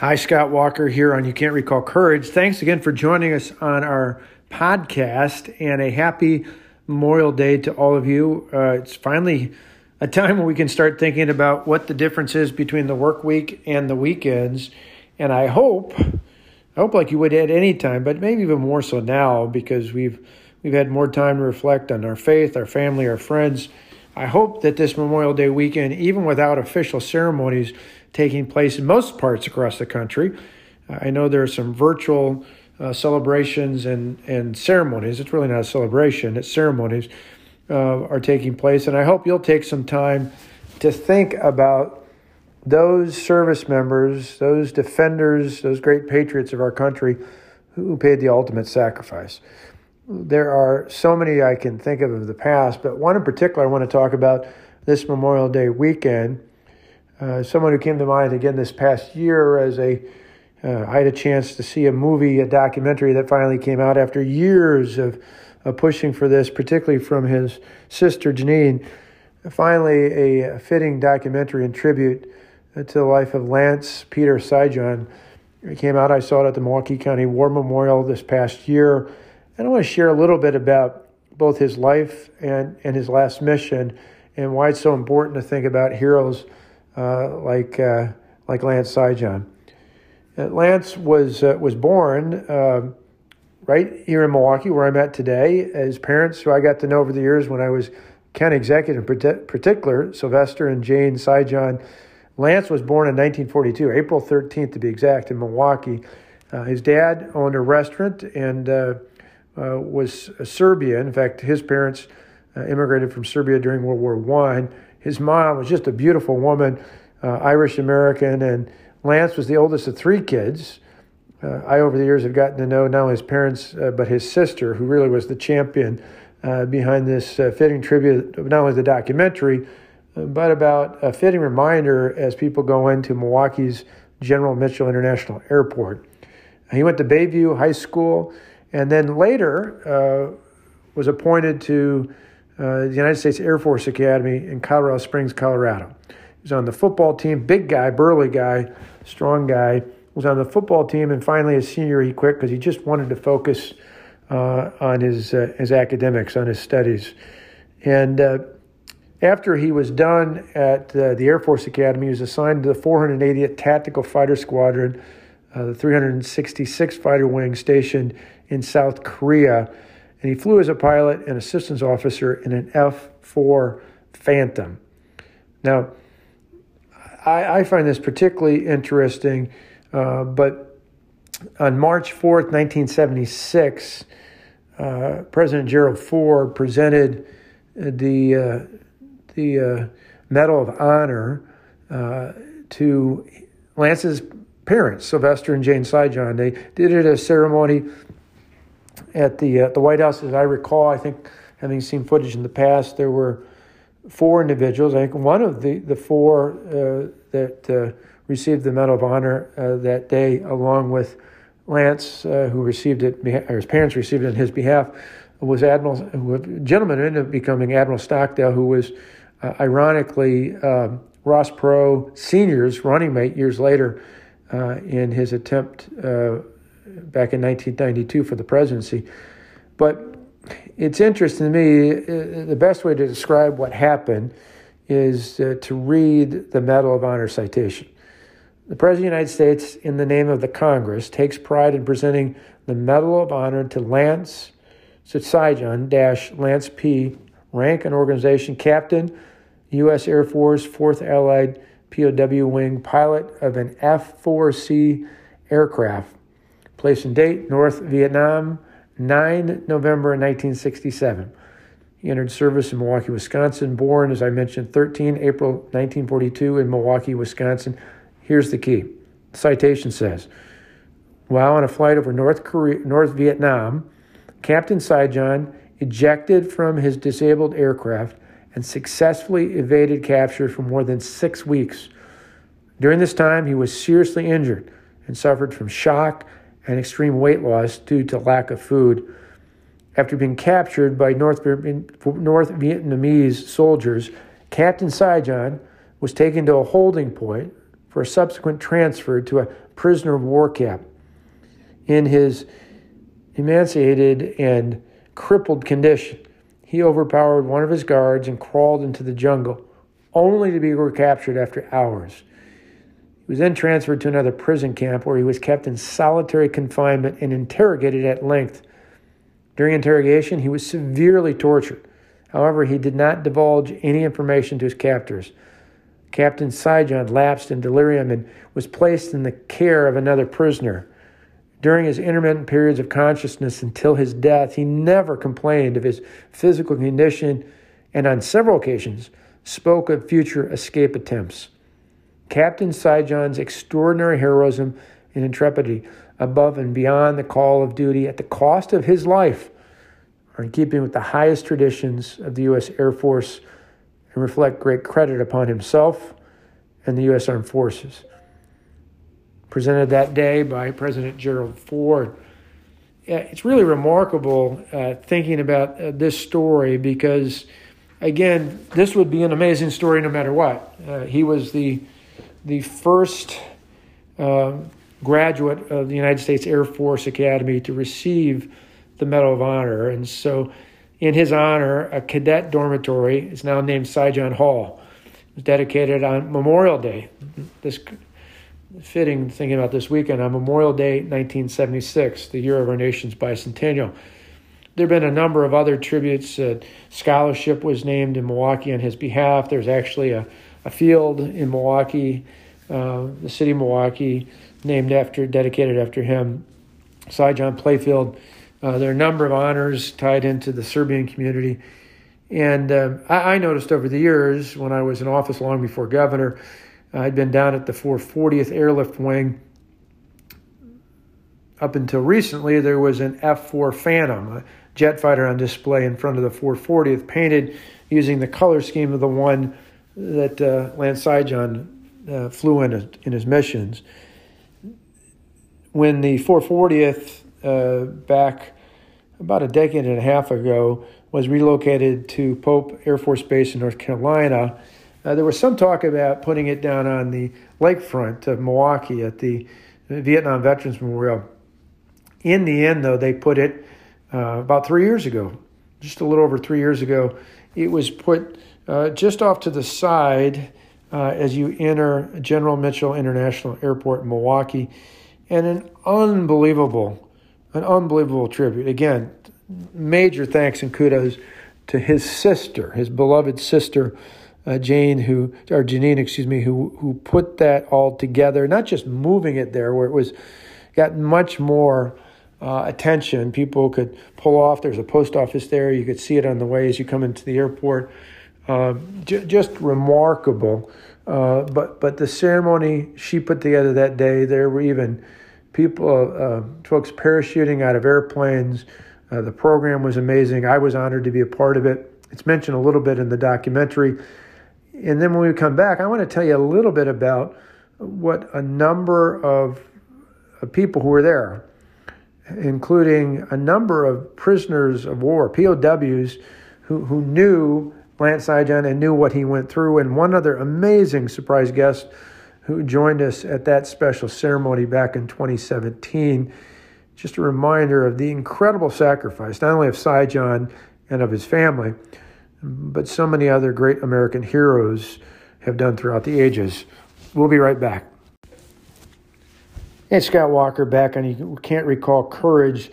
Hi, Scott Walker here on You Can't Recall Courage. Thanks again for joining us on our podcast and a happy Memorial Day to all of you. Uh, it's finally a time when we can start thinking about what the difference is between the work week and the weekends. And I hope, I hope like you would at any time, but maybe even more so now because we've we've had more time to reflect on our faith, our family, our friends. I hope that this Memorial Day weekend, even without official ceremonies taking place in most parts across the country, I know there are some virtual uh, celebrations and, and ceremonies. It's really not a celebration, it's ceremonies uh, are taking place. And I hope you'll take some time to think about those service members, those defenders, those great patriots of our country who paid the ultimate sacrifice. There are so many I can think of of the past, but one in particular I want to talk about this Memorial Day weekend. Uh, someone who came to mind again this past year as a uh, I had a chance to see a movie, a documentary that finally came out after years of, of pushing for this, particularly from his sister Janine. Finally, a fitting documentary and tribute to the life of Lance Peter Sijan. It came out. I saw it at the Milwaukee County War Memorial this past year. And I want to share a little bit about both his life and, and his last mission and why it's so important to think about heroes uh, like, uh, like Lance Sijan. Uh, Lance was uh, was born uh, right here in Milwaukee, where I'm at today. His parents, who I got to know over the years when I was county executive, in particular, Sylvester and Jane Sijan. Lance was born in 1942, April 13th to be exact, in Milwaukee. Uh, his dad owned a restaurant and uh, uh, was a Serbian. In fact, his parents immigrated from Serbia during World War One. His mom was just a beautiful woman, Irish American, and Lance was the oldest of three kids. Uh, I, over the years, have gotten to know not only his parents, uh, but his sister, who really was the champion uh, behind this uh, fitting tribute, not only the documentary, uh, but about a fitting reminder as people go into Milwaukee's General Mitchell International Airport. He went to Bayview High School and then later uh, was appointed to the United States Air Force Academy in Colorado Springs, Colorado. He was on the football team, big guy, burly guy, strong guy. Was on the football team, and finally, as senior, he quit because he just wanted to focus uh, on his uh, his academics, on his studies. And uh, after he was done at uh, the Air Force Academy, he was assigned to the 480th Tactical Fighter Squadron, uh, the 366th Fighter Wing stationed in South Korea. And he flew as a pilot and assistance officer in an F 4 Phantom. Now, I, I find this particularly interesting, uh, but on March 4th, 1976, uh, President Gerald Ford presented the, uh, the uh, Medal of Honor uh, to Lance's parents, Sylvester and Jane Sijan. They did it at a ceremony at the, uh, the White House, as I recall. I think, having seen footage in the past, there were four individuals. I think one of the the four uh, that uh, received the Medal of Honor uh, that day, along with Lance, uh, who received it, or his parents received it on his behalf, was Admiral. A gentleman ended up becoming Admiral Stockdale, who was ironically um, Ross Perot Senior's running mate years later in his attempt back in 1992 for the presidency. But it's interesting to me. Uh, the best way to describe what happened is uh, to read the Medal of Honor citation. The President of the United States, in the name of the Congress, takes pride in presenting the Medal of Honor to Lance Sijan dash Lance P. Rank and organization captain, U.S. Air Force 4th Allied POW Wing, pilot of an F 4C aircraft. Place and date North Vietnam, 9 November 1967. He entered service in Milwaukee, Wisconsin. Born, as I mentioned, 13 April 1942 in Milwaukee, Wisconsin. Here's the key. Citation says, while on a flight over North Korea, North Vietnam, Captain Sijan ejected from his disabled aircraft and successfully evaded capture for more than six weeks. During this time, he was seriously injured and suffered from shock and extreme weight loss due to lack of food. After being captured by North, North Vietnamese soldiers, Captain Sijan was taken to a holding point for a subsequent transfer to a prisoner of war camp. In his emaciated and crippled condition, he overpowered one of his guards and crawled into the jungle, only to be recaptured after hours. He was then transferred to another prison camp where he was kept in solitary confinement and interrogated at length. During interrogation, he was severely tortured. However, he did not divulge any information to his captors. Captain Sijan lapsed in delirium and was placed in the care of another prisoner. During his intermittent periods of consciousness until his death, he never complained of his physical condition and on several occasions spoke of future escape attempts. Captain Sijan's extraordinary heroism and intrepidity above and beyond the call of duty at the cost of his life are in keeping with the highest traditions of the U.S. Air Force and reflect great credit upon himself and the U.S. Armed Forces. Presented that day by President Gerald Ford. It's really remarkable uh, thinking about uh, this story because, again, this would be an amazing story no matter what. Uh, he was the the first uh, graduate of the United States Air Force Academy to receive the Medal of Honor. And so, in his honor, a cadet dormitory is now named Sijan Hall. It was dedicated on Memorial Day. This fitting thinking about this weekend on Memorial Day 1976, the year of our nation's bicentennial. There have been a number of other tributes. Uh, scholarship was named in Milwaukee on his behalf. There's actually a a field in Milwaukee, uh, the city of Milwaukee, named after, dedicated after him, Sijan Playfield. Uh, there are a number of honors tied into the Serbian community. And uh, I, I, noticed over the years when I was in office long before governor, I'd been down at the 440th Airlift Wing. Up until recently, there was an F 4 Phantom, a jet fighter on display in front of the 440th, painted using the color scheme of the one that uh, Lance Sijan uh, flew in, in his missions. When the 440th, uh, back about a decade and a half ago, was relocated to Pope Air Force Base in North Carolina, uh, there was some talk about putting it down on the lakefront of Milwaukee at the Vietnam Veterans Memorial. In the end, though, they put it uh, about three years ago, just a little over three years ago. It was put uh, just off to the side uh, as you enter General Mitchell International Airport in Milwaukee, and an unbelievable, an unbelievable tribute. Again, major thanks and kudos to his sister, his beloved sister, uh, Jane, who or Janine, excuse me, who who put that all together. Not just moving it there, where it was got much more. Uh, attention. People could pull off. There's a post office there. You could see it on the way as you come into the airport. Uh, j- just remarkable. Uh, but but the ceremony she put together that day, there were even people, uh, folks parachuting out of airplanes. Uh, the program was amazing. I was honored to be a part of it. It's mentioned a little bit in the documentary. And then when we come back, I want to tell you a little bit about what a number of, of people who were there, including a number of prisoners of war, POWs, who, who knew Lance Sijan and knew what he went through. And one other amazing surprise guest who joined us at that special ceremony back in 2017. Just a reminder of the incredible sacrifice, not only of Sijan and of his family, but so many other great American heroes have done throughout the ages. We'll be right back. Hey, Scott Walker back on You Can't Recall Courage.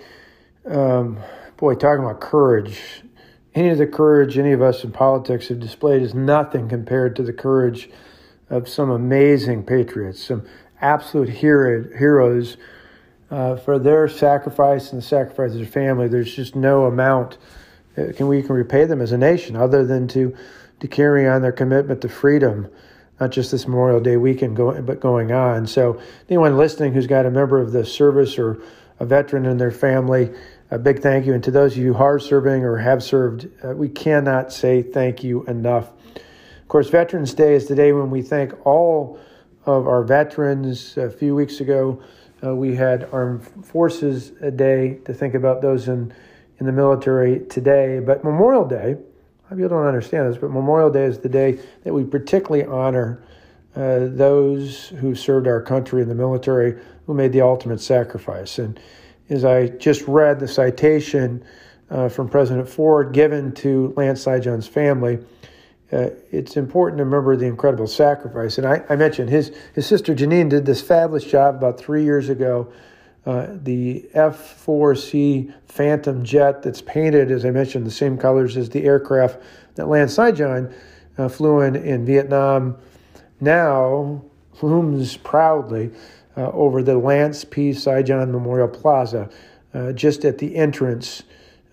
Um, boy, talking about courage any of the courage any of us in politics have displayed is nothing compared to the courage of some amazing patriots, some absolute hero, heroes uh, for their sacrifice and the sacrifice of their family. There's just no amount uh, can we can repay them as a nation other than to to carry on their commitment to freedom, not just this Memorial Day weekend, but going on. So anyone listening who's got a member of the service or a veteran in their family a big thank you. And to those of you who are serving or have served, uh, we cannot say thank you enough. Of course, Veterans Day is the day when we thank all of our veterans. A few weeks ago, uh, we had Armed Forces Day to think about those in, in the military today. But Memorial Day, people don't understand this, but Memorial Day is the day that we particularly honor uh, those who served our country in the military who made the ultimate sacrifice. And as I just read the citation uh, from President Ford given to Lance Sijan's family, uh, it's important to remember the incredible sacrifice. And I, I, mentioned his, his sister Janine did this fabulous job about three years ago. Uh, the F 4C Phantom jet that's painted, as I mentioned, the same colors as the aircraft that Lance Sijan uh, flew in in Vietnam, now looms proudly uh, over the Lance P. Sijan Memorial Plaza, uh, just at the entrance,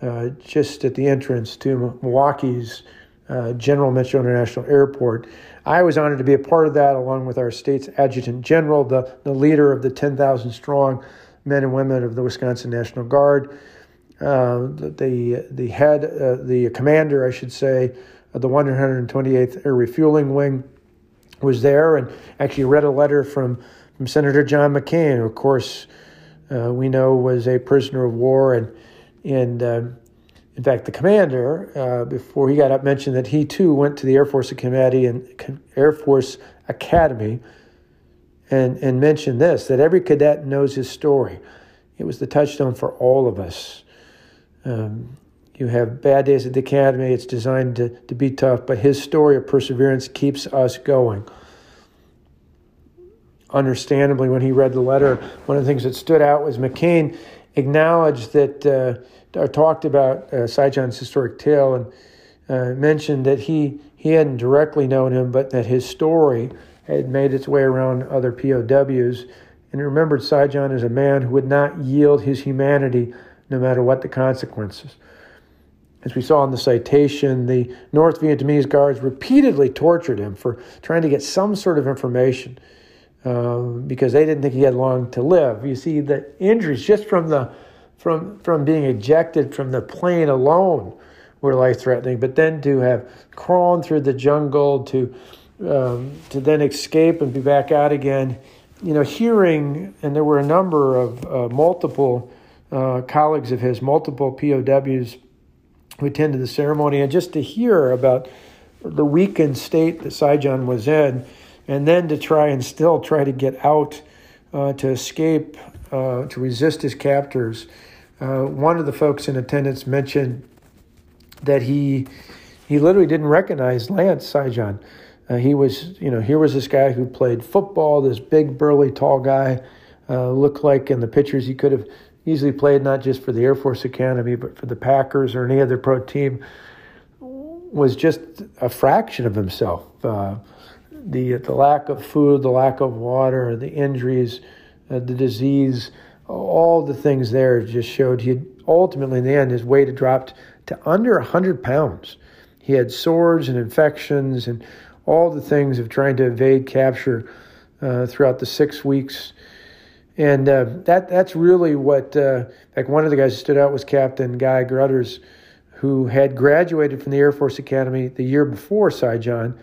uh, just at the entrance to Milwaukee's uh, General Mitchell International Airport. I was honored to be a part of that, along with our state's adjutant general, the, the leader of the 10,000 strong men and women of the Wisconsin National Guard, uh, the, the head, uh, the commander, I should say, of the 128th Air Refueling Wing was there and actually read a letter from, from Senator John McCain, who, of course, uh, we know was a prisoner of war and, and um, in fact, the commander, uh, before he got up, mentioned that he too went to the Air Force Academy and Air Force Academy, and and mentioned this that every cadet knows his story. It was the touchstone for all of us. Um, you have bad days at the academy; it's designed to to be tough, but his story of perseverance keeps us going. Understandably, when he read the letter, one of the things that stood out was McCain acknowledged that. Uh, or talked about uh, Sijan's historic tale and uh, mentioned that he he hadn't directly known him, but that his story had made its way around other POWs, and remembered Sijan as a man who would not yield his humanity no matter what the consequences. As we saw in the citation, the North Vietnamese guards repeatedly tortured him for trying to get some sort of information uh, because they didn't think he had long to live. You see, the injuries just from the from from being ejected from the plane alone were life threatening. But then to have crawled through the jungle to um, to then escape and be back out again, you know, hearing and there were a number of uh, multiple uh, colleagues of his, multiple POWs who attended the ceremony, and just to hear about the weakened state that Sijan was in, and then to try and still try to get out uh, to escape, uh, to resist his captors. Uh, one of the folks in attendance mentioned that he he literally didn't recognize Lance Sijan. Uh, he was, you know, here was this guy who played football, this big, burly, tall guy, uh, looked like in the pictures he could have easily played not just for the Air Force Academy, but for the Packers or any other pro team, was just a fraction of himself. Uh, the, the lack of food, the lack of water, the injuries, uh, the disease, all the things there just showed he had ultimately in the end his weight had dropped to under 100 pounds. He had sores and infections and all the things of trying to evade capture uh, throughout the six weeks. And uh, that that's really what, uh, like one of the guys who stood out was Captain Guy Gruters, who had graduated from the Air Force Academy the year before Sijan.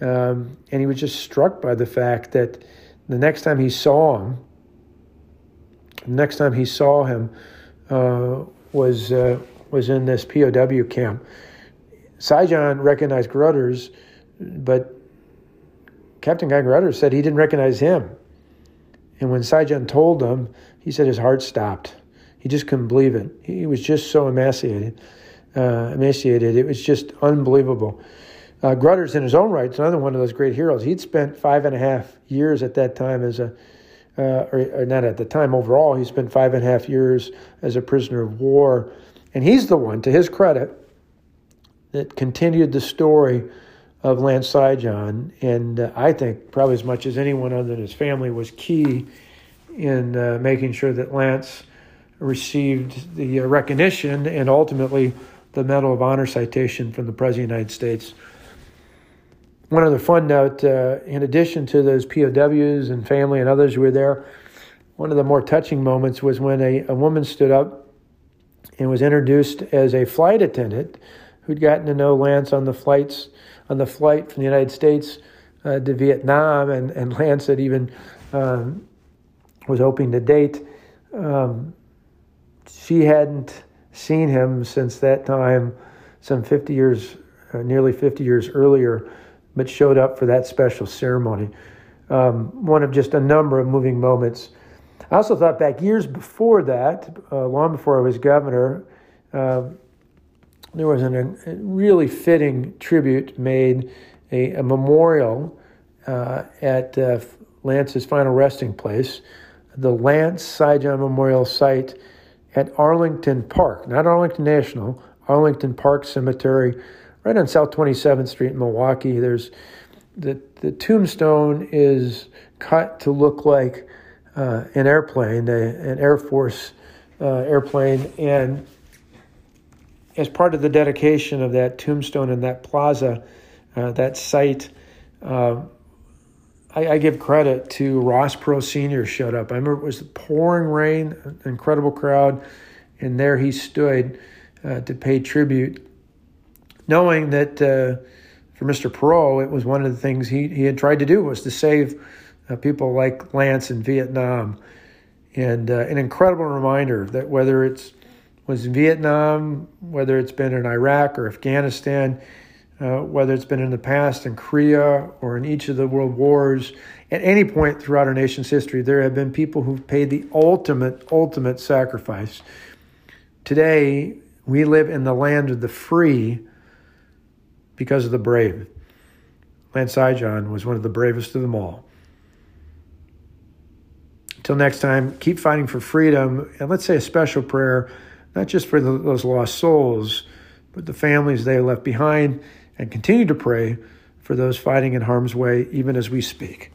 Um, and he was just struck by the fact that the next time he saw him, the next time he saw him uh, was uh, was in this POW camp. Sijan recognized Gruters, but Captain Guy Gruters said he didn't recognize him. And when Sijan told him, he said his heart stopped. He just couldn't believe it. He was just so emaciated. Uh, emaciated. It was just unbelievable. Uh, Gruters, in his own right, another one of those great heroes. He'd spent five and a half years at that time as a uh, or, or, not at the time overall, he spent five and a half years as a prisoner of war. And he's the one, to his credit, that continued the story of Lance Sijan. And uh, I think probably as much as anyone other than his family was key in uh, making sure that Lance received the uh, recognition and ultimately the Medal of Honor citation from the President of the United States one other fun note uh, in addition to those POWs and family and others who were there, one of the more touching moments was when a, a woman stood up and was introduced as a flight attendant who'd gotten to know Lance on the flights on the flight from the United States uh, to Vietnam, and, and Lance had even um, was hoping to date. Um, she hadn't seen him since that time, some 50 years, uh, nearly 50 years earlier but showed up for that special ceremony. um, one of just a number of moving moments. I also thought back years before that, uh, long before I was governor, uh, there was an, a really fitting tribute made, a, a memorial uh, at uh, Lance's final resting place, the Lance Sijan Memorial Site at Arlington Park, not Arlington National, Arlington Park Cemetery, right on South 27th Street in Milwaukee. There's the, the tombstone is cut to look like uh, an airplane, a, an Air Force uh, airplane, and as part of the dedication of that tombstone and that plaza, uh, that site, uh, I, I, give credit to Ross Perot Sr. showed up. I remember it was pouring rain, incredible crowd, and there he stood uh, to pay tribute, knowing that uh, for Mr. Perot, it was one of the things he, he had tried to do was to save uh, people like Lance in Vietnam. And uh, an incredible reminder that whether it's was in Vietnam, whether it's been in Iraq or Afghanistan, uh, whether it's been in the past in Korea or in each of the world wars, at any point throughout our nation's history, there have been people who've paid the ultimate, ultimate sacrifice. Today, we live in the land of the free because of the brave. Lance Sijan was one of the bravest of them all. Until next time, keep fighting for freedom. And let's say a special prayer not just for the, those lost souls, but the families they left behind, and continue to pray for those fighting in harm's way, even as we speak.